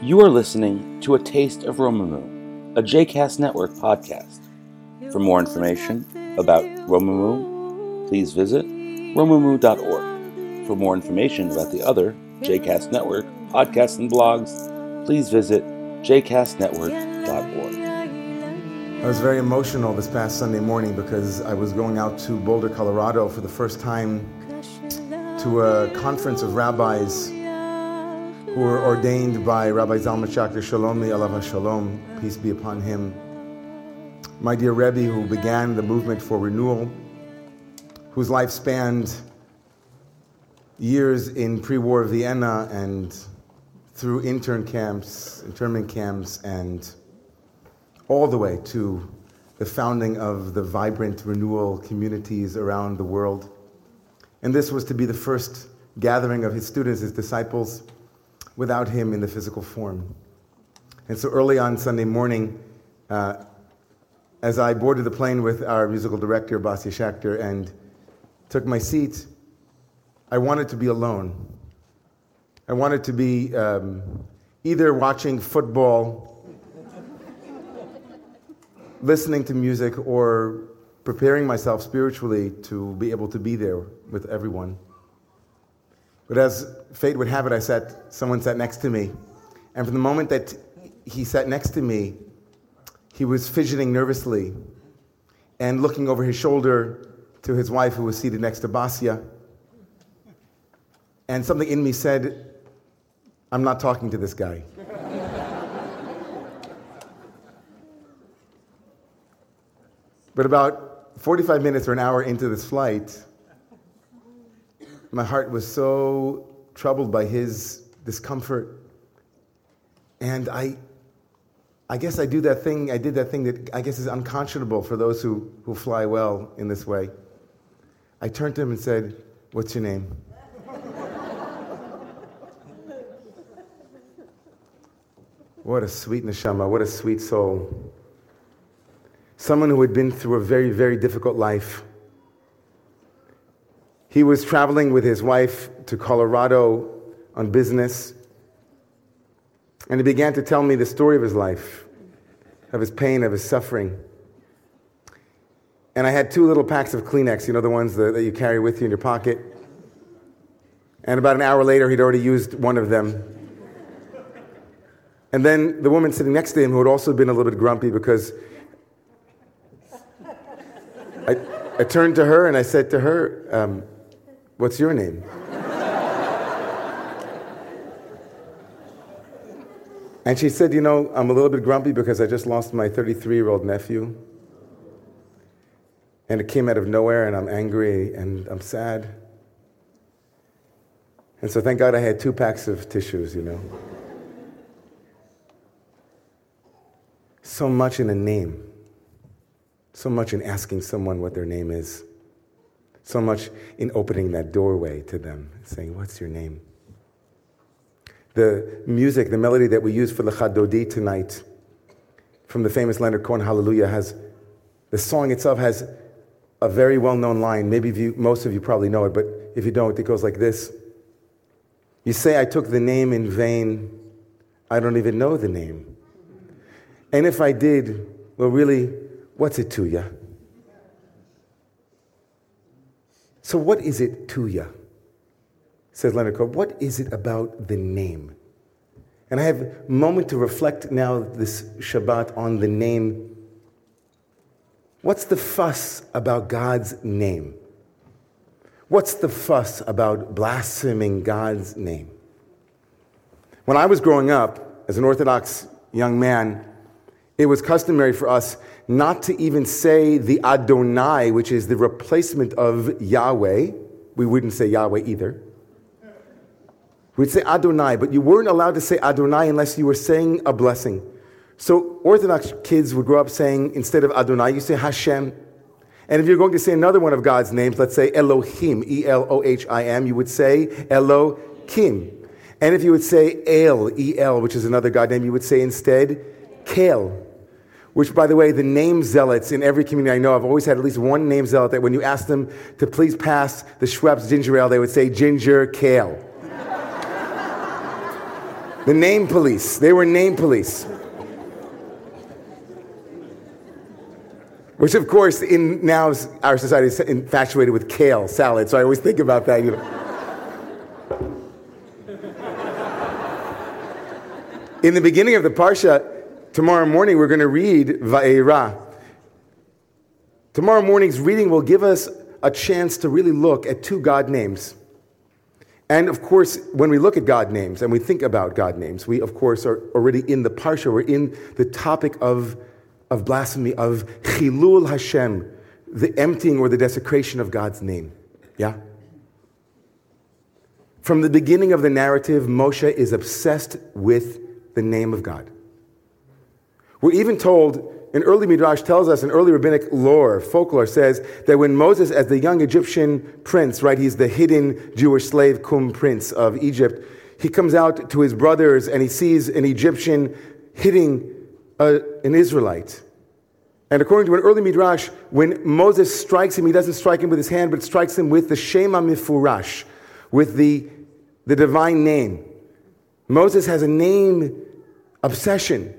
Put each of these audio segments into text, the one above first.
You are listening to A Taste of Romemu, a JCast Network podcast. For more information about Romemu, please visit romemu.org. For more information about the other JCast Network podcasts and blogs, please visit jcastnetwork.org. I was very emotional this past Sunday morning because I was going out to Boulder, Colorado for the first time to a conference of rabbis who were ordained by Rabbi Zalman Schachter Shalomi Alav Shalom, peace be upon him. My dear Rebbe, who began the movement for renewal, whose life spanned years in pre-war Vienna and through intern camps, internment camps, and all the way to the founding of the vibrant renewal communities around the world. And this was to be the first gathering of his students, his disciples, without him in the physical form. And so early on Sunday morning, uh, as I boarded the plane with our musical director, Basia Schachter, and took my seat, I wanted to be alone. I wanted to be um, either watching football, listening to music, or preparing myself spiritually to be able to be there with everyone. But as fate would have it, I sat, someone sat next to me. And from the moment that he sat next to me, he was fidgeting nervously and looking over his shoulder to his wife, who was seated next to Basia. And something in me said, I'm not talking to this guy. but about 45 minutes or an hour into this flight, my heart was so troubled by his discomfort. And I, I guess I do that thing, I did that thing that I guess is unconscionable for those who, who fly well in this way. I turned to him and said, What's your name? what a sweet neshama, what a sweet soul. Someone who had been through a very, very difficult life he was traveling with his wife to Colorado on business, and he began to tell me the story of his life, of his pain, of his suffering. And I had two little packs of Kleenex, you know, the ones that, that you carry with you in your pocket. And about an hour later, he'd already used one of them. And then the woman sitting next to him, who had also been a little bit grumpy because I, I turned to her and I said to her, um, What's your name? and she said, You know, I'm a little bit grumpy because I just lost my 33 year old nephew. And it came out of nowhere, and I'm angry and I'm sad. And so thank God I had two packs of tissues, you know. So much in a name, so much in asking someone what their name is so much in opening that doorway to them, saying, What's your name? The music, the melody that we use for the Chadodi tonight, from the famous Leonard Cohen Hallelujah, has the song itself has a very well known line. Maybe you, most of you probably know it, but if you don't, it goes like this You say, I took the name in vain. I don't even know the name. And if I did, well, really, what's it to you? So, what is it to you? Says Leonard Cohen. What is it about the name? And I have a moment to reflect now this Shabbat on the name. What's the fuss about God's name? What's the fuss about blaspheming God's name? When I was growing up as an Orthodox young man, it was customary for us not to even say the Adonai, which is the replacement of Yahweh. We wouldn't say Yahweh either. We'd say Adonai, but you weren't allowed to say Adonai unless you were saying a blessing. So Orthodox kids would grow up saying, instead of Adonai, you say Hashem. And if you're going to say another one of God's names, let's say Elohim, E L O H I M, you would say Elohim. And if you would say El, E L, which is another God name, you would say instead Kel which, by the way, the name zealots in every community I know, I've always had at least one name zealot that when you ask them to please pass the Schweppes ginger ale, they would say ginger kale. The name police. They were name police. Which, of course, in now our society is infatuated with kale salad. So I always think about that. You know. in the beginning of the parsha, tomorrow morning we're going to read Va'era. Tomorrow morning's reading will give us a chance to really look at two God names. And of course, when we look at God names and we think about God names, we of course are already in the parsha, we're in the topic of, of blasphemy, of chilul Hashem, the emptying or the desecration of God's name. Yeah? From the beginning of the narrative, Moshe is obsessed with the name of God. We're even told an early midrash tells us, an early rabbinic lore, folklore says that when Moses, as the young Egyptian prince, right, he's the hidden Jewish slave, cum prince of Egypt, he comes out to his brothers and he sees an Egyptian hitting a, an Israelite. And according to an early midrash, when Moses strikes him, he doesn't strike him with his hand, but strikes him with the Shem HaMeforash, with the, the divine name. Moses has a name obsession.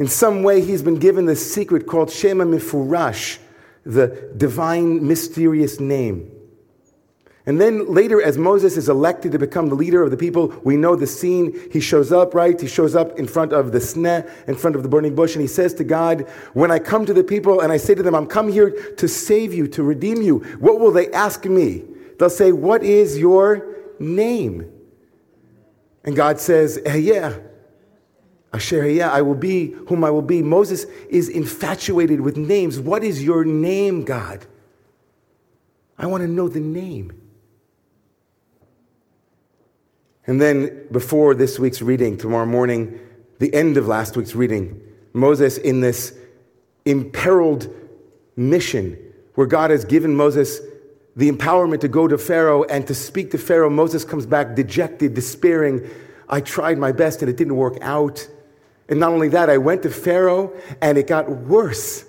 In some way, he's been given the secret called Shem HaMeforash, the divine mysterious name. And then later, as Moses is elected to become the leader of the people, we know the scene. He shows up, right? He shows up in front of the sneh, in front of the burning bush, and he says to God, When I come to the people and I say to them, I'm come here to save you, to redeem you, what will they ask me? They'll say, What is your name? And God says, eh, Yeah, Asher I will be whom I will be. Moses is infatuated with names. What is your name, God? I want to know the name. And then, before this week's reading, tomorrow morning, the end of last week's reading, Moses, in this imperiled mission where God has given Moses the empowerment to go to Pharaoh and to speak to Pharaoh, Moses comes back dejected, despairing. I tried my best and it didn't work out. And not only that, I went to Pharaoh and it got worse.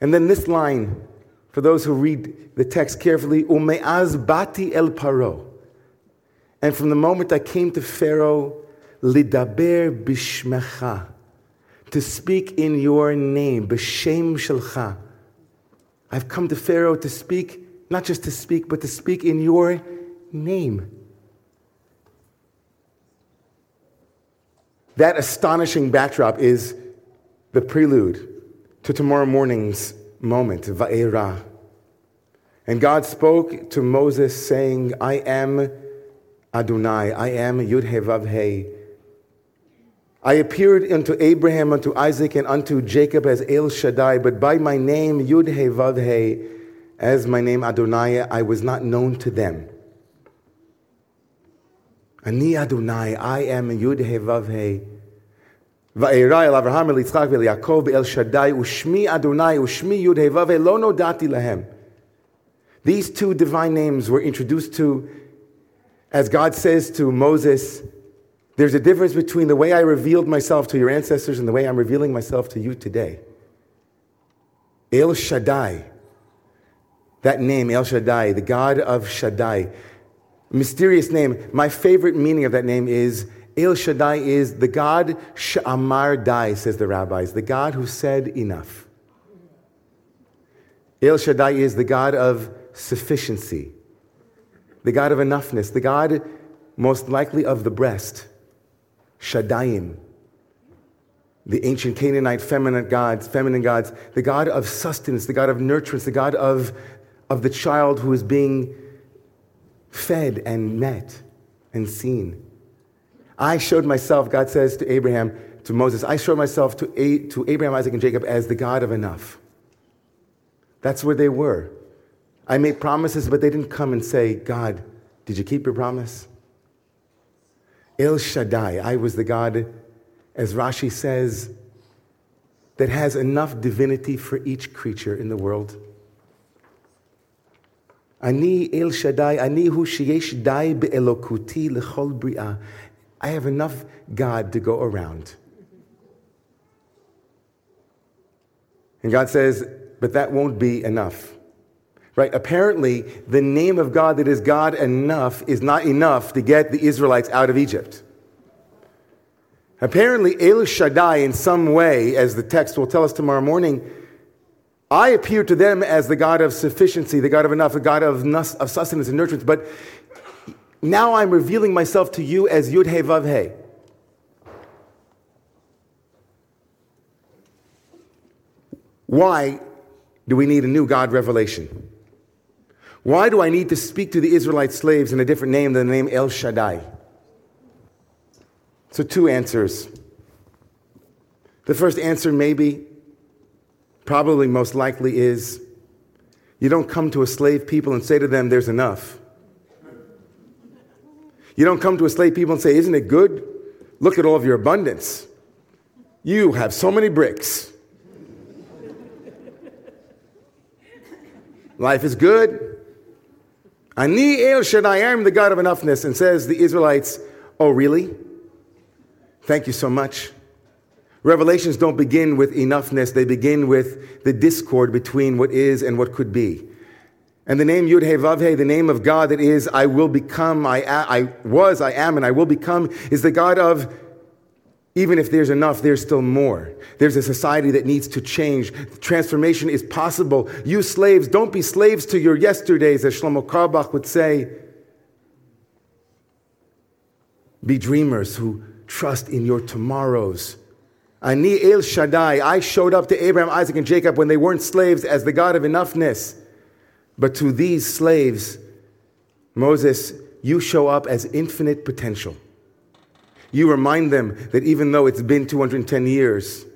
And then this line, for those who read the text carefully, Umeaz bati el paro. And from the moment I came to Pharaoh, lidaber bishmecha, to speak in your name, b'shem shelcha. I've come to Pharaoh to speak, not just to speak, but to speak in your name. That astonishing backdrop is the prelude to tomorrow morning's moment, Va'era. And God spoke to Moses, saying, I am Adonai, I am Yud Vav He. I appeared unto Abraham, unto Isaac, and unto Jacob as El Shaddai, but by my name, Yud Vav He, as my name Adonai, I was not known to them. Ani Adonai, I am Yud He Vav He. Va'era el Avraham el Yitzchak el Yaakov el Shaddai ushmi Adonai ushmi Yud He Vav He lo nodati. These two divine names were introduced to, as God says to Moses, there's a difference between the way I revealed myself to your ancestors and the way I'm revealing myself to you today. El Shaddai, that name, El Shaddai, the God of Shaddai, mysterious name. My favorite meaning of that name is El Shaddai is the God Sha'amar Dai, says the rabbis, the God who said enough. El Shaddai is the God of sufficiency, the God of enoughness, the God most likely of the breast, Shaddayim, the ancient Canaanite feminine gods, feminine gods, the God of sustenance, the God of nurturance, the God of, of the child who is being fed and met and seen. I showed myself, God says to Abraham, to Moses, I showed myself to, A, to Abraham, Isaac, and Jacob as the God of enough. That's where they were. I made promises, but they didn't come and say, God, did you keep your promise? El Shaddai, I was the God, as Rashi says, that has enough divinity for each creature in the world. Ani El Shaddai, Ani hu sheyesh dai be'elokuti lechol bri'ah. I have enough God to go around. And God says, but that won't be enough. Right? Apparently, the name of God that is God enough is not enough to get the Israelites out of Egypt. Apparently, El Shaddai, in some way, as the text will tell us tomorrow morning, I appear to them as the God of sufficiency, the God of enough, the God of, of sustenance and nurturance, but now I'm revealing myself to you as Yud He Vav He. Why do we need a new God revelation? Why do I need to speak to the Israelite slaves in a different name than the name El Shaddai? So, two answers. The first answer, maybe, probably most likely, is you don't come to a slave people and say to them, There's enough. You don't come to a slave people and say, Isn't it good? Look at all of your abundance. You have so many bricks. Life is good. Ani El Shaddai, I am the God of enoughness. And says the Israelites, Oh, really? Thank you so much. Revelations don't begin with enoughness, they begin with the discord between what is and what could be. And the name Yud He Vav He, the name of God that is, I will become, I, I was, I am, and I will become, is the God of even if there's enough, there's still more. There's a society that needs to change. Transformation is possible. You slaves, don't be slaves to your yesterdays, as Shlomo Carlebach would say. Be dreamers who trust in your tomorrows. Ani El Shaddai, I showed up to Abraham, Isaac, and Jacob when they weren't slaves as the God of enoughness. But to these slaves, Moses, you show up as infinite potential. You remind them that even though it's been 210 years,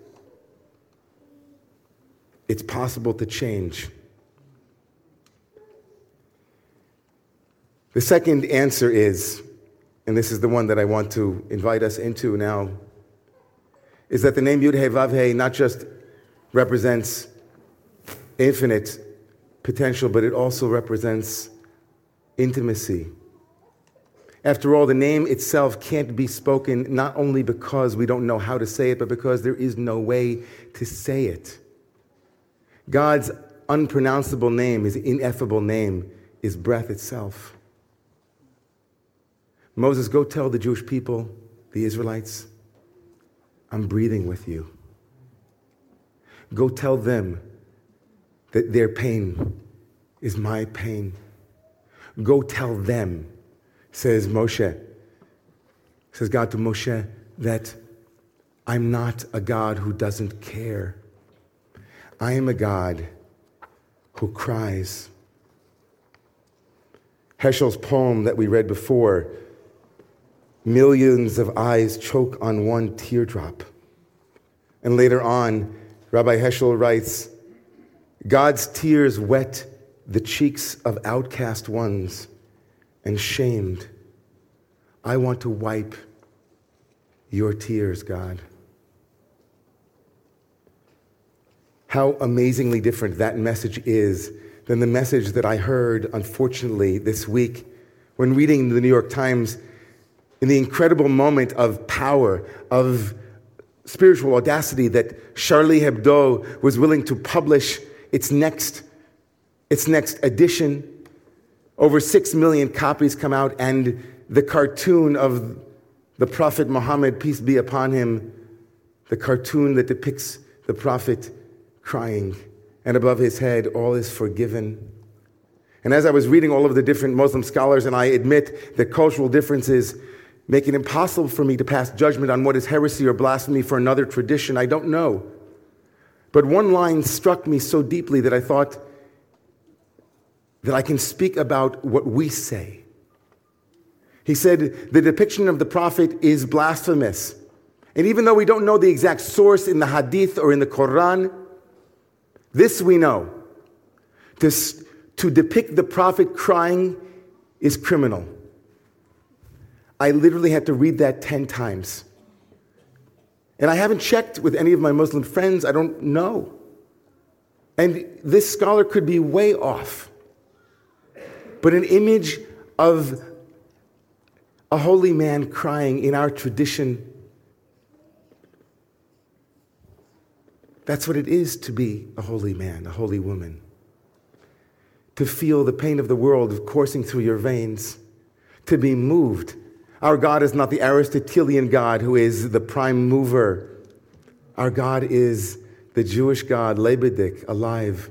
it's possible to change. The second answer is, and this is the one that I want to invite us into now, is that the name Yud He Vav He not just represents infinite potential, but it also represents intimacy. After all, the name itself can't be spoken not only because we don't know how to say it, but because there is no way to say it. God's unpronounceable name, his ineffable name, is breath itself. Moses, go tell the Jewish people, the Israelites, I'm breathing with you. Go tell them that their pain is my pain. Go tell them says Moshe, says God to Moshe, that I'm not a God who doesn't care. I am a God who cries. Heschel's poem that we read before millions of eyes choke on one teardrop. And later on, Rabbi Heschel writes God's tears wet the cheeks of outcast ones and shamed. I want to wipe your tears, God. How amazingly different that message is than the message that I heard, unfortunately, this week when reading the New York Times in the incredible moment of power, of spiritual audacity that Charlie Hebdo was willing to publish its next, its next edition over six million copies come out, and the cartoon of the Prophet Muhammad, peace be upon him, the cartoon that depicts the Prophet crying, and above his head, all is forgiven. And as I was reading all of the different Muslim scholars, and I admit that cultural differences make it impossible for me to pass judgment on what is heresy or blasphemy for another tradition, I don't know. But one line struck me so deeply that I thought, that I can speak about what we say. He said, the depiction of the prophet is blasphemous. And even though we don't know the exact source in the hadith or in the Quran, this we know. To, to depict the prophet crying is criminal. I literally had to read that 10 times. And I haven't checked with any of my Muslim friends, I don't know. And this scholar could be way off but an image of a holy man crying in our tradition. That's what it is to be a holy man, a holy woman. to feel the pain of the world coursing through your veins, to be moved. Our God is not the Aristotelian God who is the prime mover. Our God is the Jewish God, Lebedik, alive,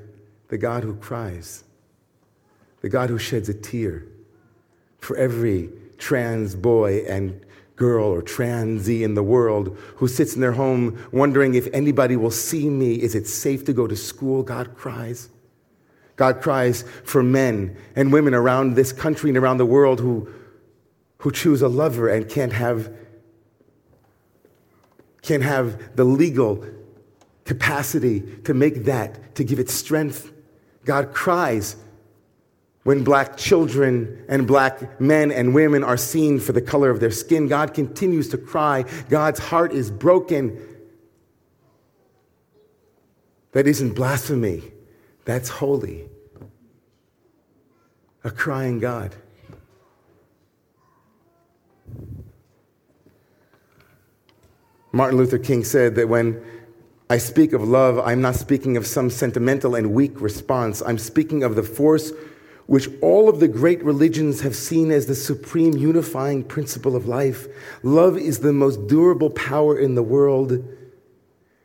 the God who cries, the God who sheds a tear for every trans boy and girl or transy in the world who sits in their home wondering if anybody will see me. Is it safe to go to school? God cries. God cries for men and women around this country and around the world who, who choose a lover and can't have, can't have the legal capacity to make that, to give it strength. God cries when black children and black men and women are seen for the color of their skin, God continues to cry. God's heart is broken. That isn't blasphemy, that's holy. A crying God. Martin Luther King said that when I speak of love, I'm not speaking of some sentimental and weak response. I'm speaking of the force which all of the great religions have seen as the supreme unifying principle of life. Love is the most durable power in the world.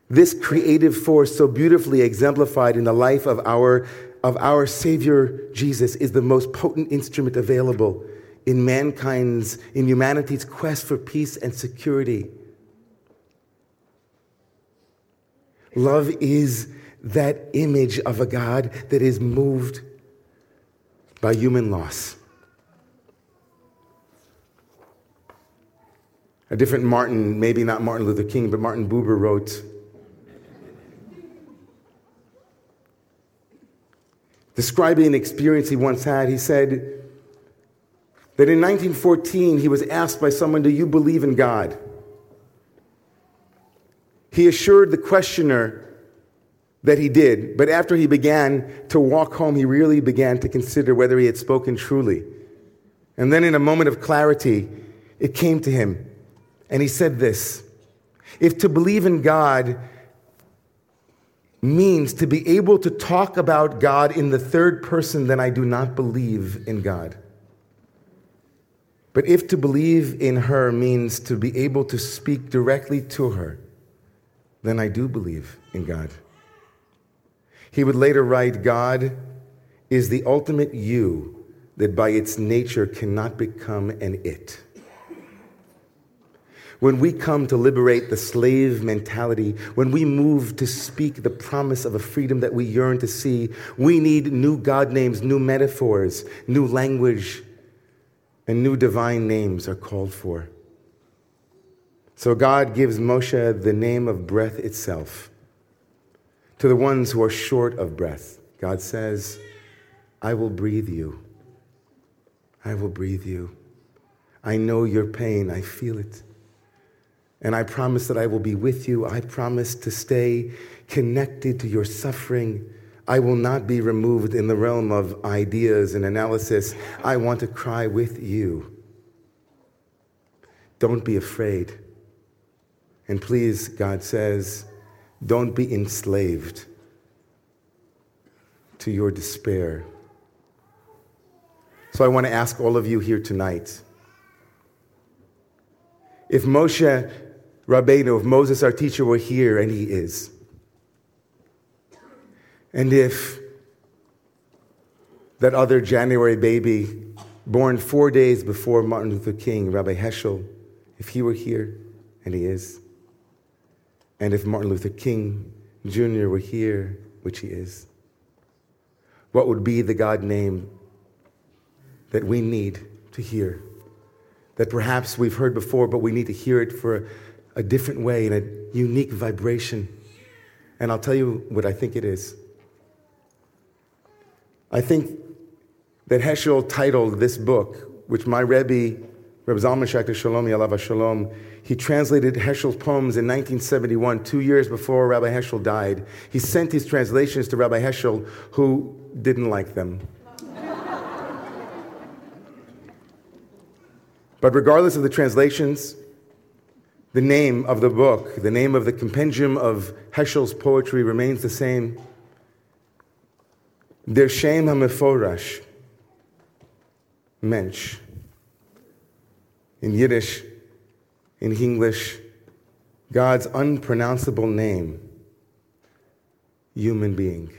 This creative force, so beautifully exemplified in the life of our, of our Savior Jesus, is the most potent instrument available in mankind's, in humanity's quest for peace and security. Love is that image of a God that is moved by human loss. A different Martin, maybe not Martin Luther King, but Martin Buber wrote Describing an experience he once had, he said that in 1914 he was asked by someone, Do you believe in God? He assured the questioner that he did, but after he began to walk home, he really began to consider whether he had spoken truly. And then, in a moment of clarity, it came to him, and he said this If to believe in God means to be able to talk about God in the third person, then I do not believe in God. But if to believe in her means to be able to speak directly to her, then I do believe in God. He would later write God is the ultimate you that by its nature cannot become an it. When we come to liberate the slave mentality, when we move to speak the promise of a freedom that we yearn to see, we need new God names, new metaphors, new language, and new divine names are called for. So God gives Moshe the name of breath itself. To the ones who are short of breath, God says, I will breathe you. I will breathe you. I know your pain. I feel it. And I promise that I will be with you. I promise to stay connected to your suffering. I will not be removed in the realm of ideas and analysis. I want to cry with you. Don't be afraid. And please, God says, don't be enslaved to your despair. So I want to ask all of you here tonight if Moshe Rabbeinu, if Moses, our teacher, were here, and he is, and if that other January baby born four days before Martin Luther King, Rabbi Heschel, if he were here, and he is, and if Martin Luther King Jr. were here, which he is, what would be the God name that we need to hear? That perhaps we've heard before, but we need to hear it for a different way, in a unique vibration. And I'll tell you what I think it is. I think that Heschel titled this book, which my Rebbe, Reb Zalman Schachter Shalomi Alav Shalom, he translated Heschel's poems in 1971, two years before Rabbi Heschel died. He sent his translations to Rabbi Heschel, who didn't like them. but regardless of the translations, the name of the book, the name of the compendium of Heschel's poetry remains the same. Der Shem HaMeforash, Mensch. In Yiddish, in English, God's unpronounceable name, human being.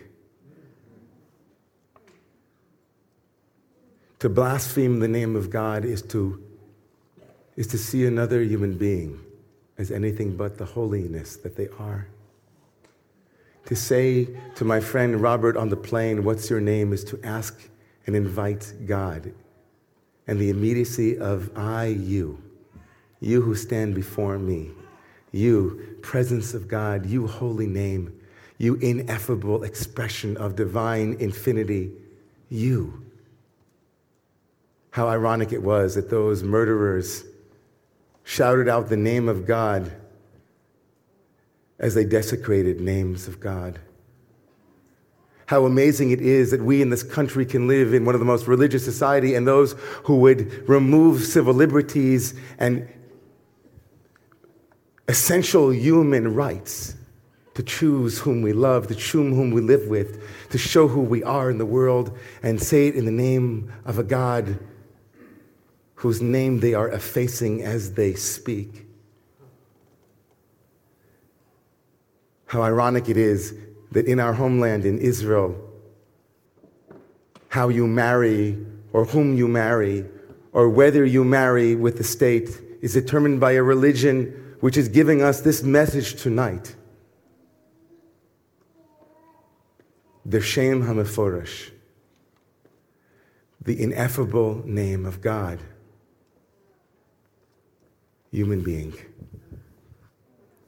To blaspheme the name of God is to, is to see another human being as anything but the holiness that they are. To say to my friend Robert on the plane, What's your name? is to ask and invite God. And the immediacy of I, you, you who stand before me, you, presence of God, you, holy name, you, ineffable expression of divine infinity, you. How ironic it was that those murderers shouted out the name of God as they desecrated names of God. How amazing it is that we in this country can live in one of the most religious society and those who would remove civil liberties and essential human rights to choose whom we love, to choose whom we live with, to show who we are in the world, and say it in the name of a God whose name they are effacing as they speak. How ironic it is that in our homeland, in Israel, how you marry or whom you marry or whether you marry with the state is determined by a religion which is giving us this message tonight. The Shem HaMeforash, the ineffable name of God human being.